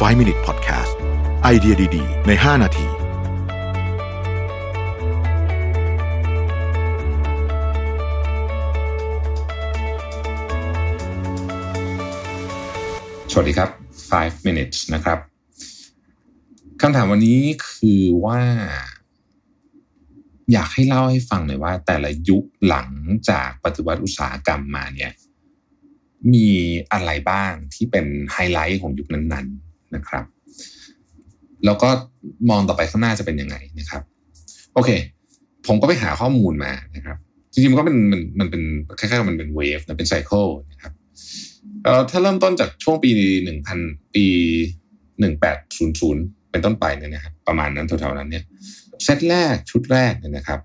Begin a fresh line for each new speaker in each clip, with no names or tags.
5 Minute Podcast ไอเดียดี ๆ ใน 5 นาที
สวัสดีครับ 5 minutes นะครับ คำถามวันนี้คือว่า อยากให้เล่าให้ฟังหน่อยว่า แต่ละยุคหลังจากปฏิวัติอุตสาหกรรมมาเนี่ย มีอะไรบ้างที่เป็นไฮไลท์ของยุคนั้นๆ นะครับ แล้วก็มองต่อไปข้างหน้าจะเป็นยังไงนะครับ โอเค ผมก็ไปหาข้อมูลมานะครับ จริงๆมันก็เป็นมันมันเป็นคล้ายๆมันเป็น wave นะเป็น cycle นะครับเอ่อถ้าเริ่มต้นจากช่วงปีหนึ่งพันปีหนึ่งแปดศูนย์ศูนย์เป็นต้นไปเนี่ยนะครับประมาณนั้นแถวๆนั้นเนี่ยเซตแรกชุดแรกเนี่ยนะครับ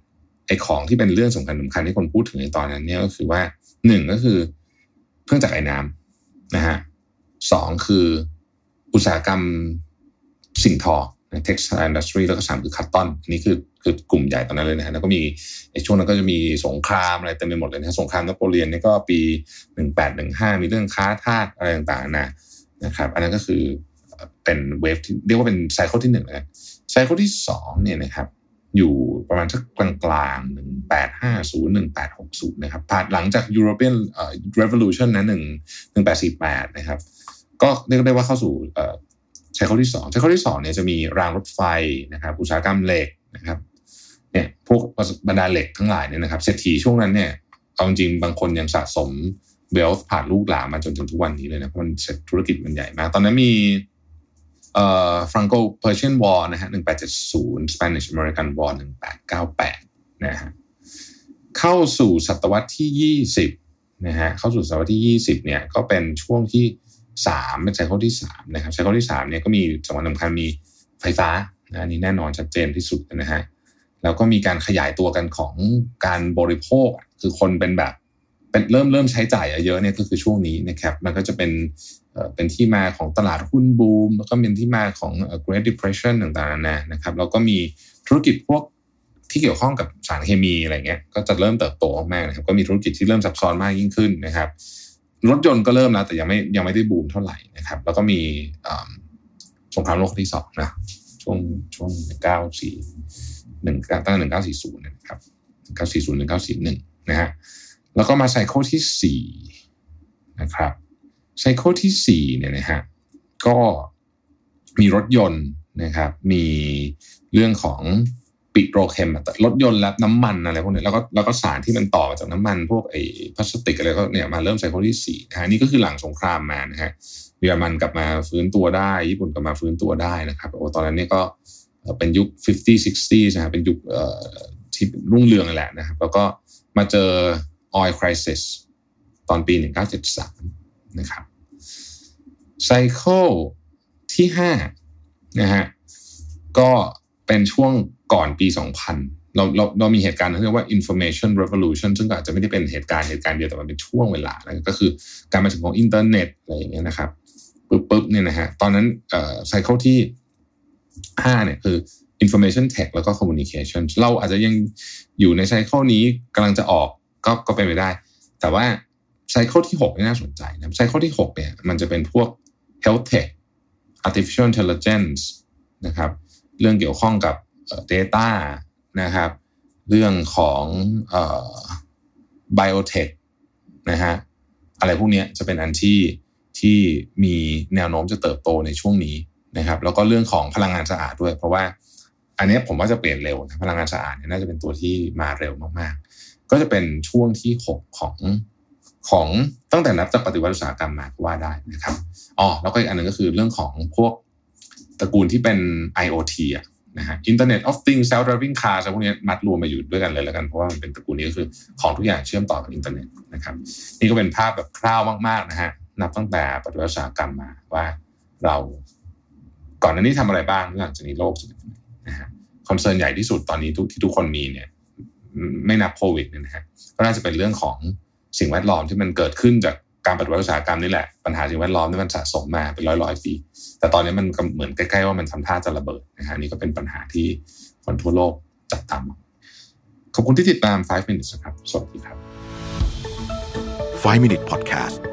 ไอของที่เป็นเรื่องสำคัญสำคัญที่คนพูดถึงในตอนนั้นเนี่ยก็คือว่าหนึ่งก็คือเครื่องจักรไอ้น้ำนะฮะสองคือ อุตสาหกรรมสิ่งทอ textile industry แล้วก็สามคือคัตตอนนนี้คือคือกลุ่มใหญ่ตอนนั้นเลยนะฮะแล้วก็มีช่วงนั้นก็จะมีสงครามอะไรเต็มไปหมดเลยนะสงครามนโปเลียนนี่ก็ปีหนึ่งแปดหนึ่งห้ามีเรื่องค้าทาสอะไรต่างๆนะนะครับ อันนั้นก็คือเป็นเวฟที่เรียกว่าเป็นไซเคิลที่หนึ่งนะไซเคิลที่สองเนี่ยนะครับอยู่ประมาณสักกลางๆหนึ่งแปดห้าศูนย์หนึ่งแปดหกศูนย์นะครับผ่านหลังจาก European เอ่อ Revolution นะหนึ่งหนึ่งแปดสี่แปดนะครับ ก็เรียกได้ว่าเข้าสู่เอ่อไซเคิลที่สองไซเคิลที่สองเนี่ยจะมีรางรถไฟนะครับ อุตสาหกรรมเหล็กนะครับเนี่ยพวกบรรดาเหล็กทั้งหลายเนี่ยนะครับเศรษฐีช่วงนั้นเนี่ยเอาจริงบางคนยังสะสมเวลผ่านลูกหลานมาจนถึงทุกวันนี้เลยนะเพราะมันธุรกิจมันใหญ่มาก ตอนนั้นมีเอ่อ Franco-Prussian War นะฮะหนึ่งแปดเจ็ดศูนย์ Spanish-American War หนึ่งแปดเก้าแปดนะฮะเข้าสู่ศตวรรษที่ยี่สิบนะฮะเข้าสู่ศตวรรษที่ยี่สิบเนี่ยก็เป็นช่วงที่ สามเป็น cycle ที่สามนะครับ cycle ที่สามเนี่ยก็มีสำคัญสำคัญมีไฟฟ้านะอันนี้แน่นอนชัดเจนที่สุดนะฮะแล้วก็มีการขยายตัวกันของการบริโภค คือคนเป็นแบบเป็นเริ่มเริ่มใช้จ่ายเยอะเนี่ยก็คือช่วงนี้นะครับมันก็จะเป็นเป็นที่มาของตลาดหุ้นบูม แล้วก็เป็นที่มาของ Great Depression ต่างๆนะนะครับแล้วก็มีธุรกิจพวกที่เกี่ยวข้องกับสารเคมีอะไรเงี้ยก็จะเริ่มเติบโตมากนะครับก็มีธุรกิจที่เริ่มซับซ้อนมากยิ่งขึ้นนะครับ รถยนต์ก็เริ่มแล้วแต่ยังไม่ยังไม่ได้บูมเท่าไหร่นะครับ แล้วก็มีสงครามโลกที่สองนะช่วงช่วงเก้าสี่หนึ่งตั้งแต่หนึ่งเก้าสี่ศูนย์นะครับเก้าสี่ศูนย์หนึ่งเก้าสี่หนึ่งนะฮะแล้วก็มา cycle ที่สี่นะครับ cycle ที่สี่เนี่ยนะฮะก็มีรถยนต์นะครับ มีเรื่องของ petrochem รถยนต์และน้ำมันอะไรพวกนี้แล้วก็แล้วก็สารที่มันต่อมาจากน้ำมัน พวกไอ้พลาสติกอะไรก็เนี่ยมาเริ่ม cycle ที่สี่นะนี่ก็คือหลังสงครามมานะฮะเยอรมันกลับมาฟื้นตัวได้ ญี่ปุ่นกลับมาฟื้นตัวได้นะครับโอ้ตอนนั้นนี่ก็เป็นยุค 50 60นะฮะเป็นยุคที่รุ่งเรืองแหละนะครับ แล้วก็มาเจอ oil crisis ตอนปี 1973 นะครับ cycle ที่5นะฮะก็ เป็นช่วงก่อนปี 2000 เราเราเรามีเหตุการณ์ที่เรียกว่า information revolution ซึ่งอาจจะไม่ได้เป็นเหตุการณ์เหตุการณ์เดียวแต่มันเป็นช่วงเวลานะก็คือการมาถึงของอินเทอร์เน็ตอะไรอย่างเงี้ยนะครับปุ๊บปุ๊บเนี่ยนะฮะตอนนั้นเอ่อ cycle ที่ห้าเนี่ยคือ information tech แล้วก็ communication เราอาจจะยังอยู่ในไซเคิลนี้กำลังจะออกก็ก็เป็นไปได้ แต่ว่าไซเคิลที่6นี่น่าสนใจนะไซเคิลที่ 6 เนี่ย มันจะเป็นพวก health tech artificial intelligence นะครับ เรื่องเกี่ยวข้องกับ data นะครับ เรื่องของเอ่อ biotech นะฮะอะไรพวกนี้จะเป็นอันที่ที่มีแนวโน้มจะเติบโตในช่วงนี้นะครับ แล้วก็เรื่องของพลังงานสะอาดด้วย เพราะว่าอันนี้ผมว่าจะเปลี่ยนเร็วนะพลังงานสะอาดเนี่ยน่าจะเป็นตัวที่มาเร็วมากๆ ก็จะเป็นช่วงที่ 6 ของของตั้งแต่นับจากปฏิวัติอุตสาหกรรมมาก็ว่าได้นะครับอ๋อแล้วก็อีกอันหนึ่งก็คือเรื่องของพวก ตระกูลที่เป็น IoT อะนะฮะ Internet of Things Self Driving Car พวกนี้มัดรวมมาอยู่ด้วยกันเลยแล้วกัน เพราะว่ามันเป็นตระกูลนี้ก็คือของทุกอย่างเชื่อมต่อกับอินเทอร์เน็ตนะครับ นี่ก็เป็นภาพแบบคร่าวมากๆนะฮะนับตั้งแต่ปฏิวัติอุตสาหกรรมมาว่าเราก่อนหน้านี้ทำอะไรบ้างหลังจากนี้โลกจะเป็นยังไงนะฮะ concern ใหญ่ที่สุดตอนนี้ทุกที่ทุกคนมีเนี่ย ไม่นับโควิดเนี่ยนะฮะก็น่าจะเป็นเรื่องของสิ่งแวดล้อมที่มันเกิดขึ้นจาก การปฏิวัติอุตสาหกรรมนี่แหละปัญหาสิ่งแวดล้อมที่มันสะสมมาเป็นร้อยร้อยปี แต่ตอนนี้มันเหมือนใกล้ๆว่ามันทำท่าจะระเบิดนะฮะนี่ก็เป็นปัญหาที่คนทั่วโลกจับตามองขอบคุณที่ติดตาม 5 minutes ครับ สวัสดีครับ
5 Minute Podcast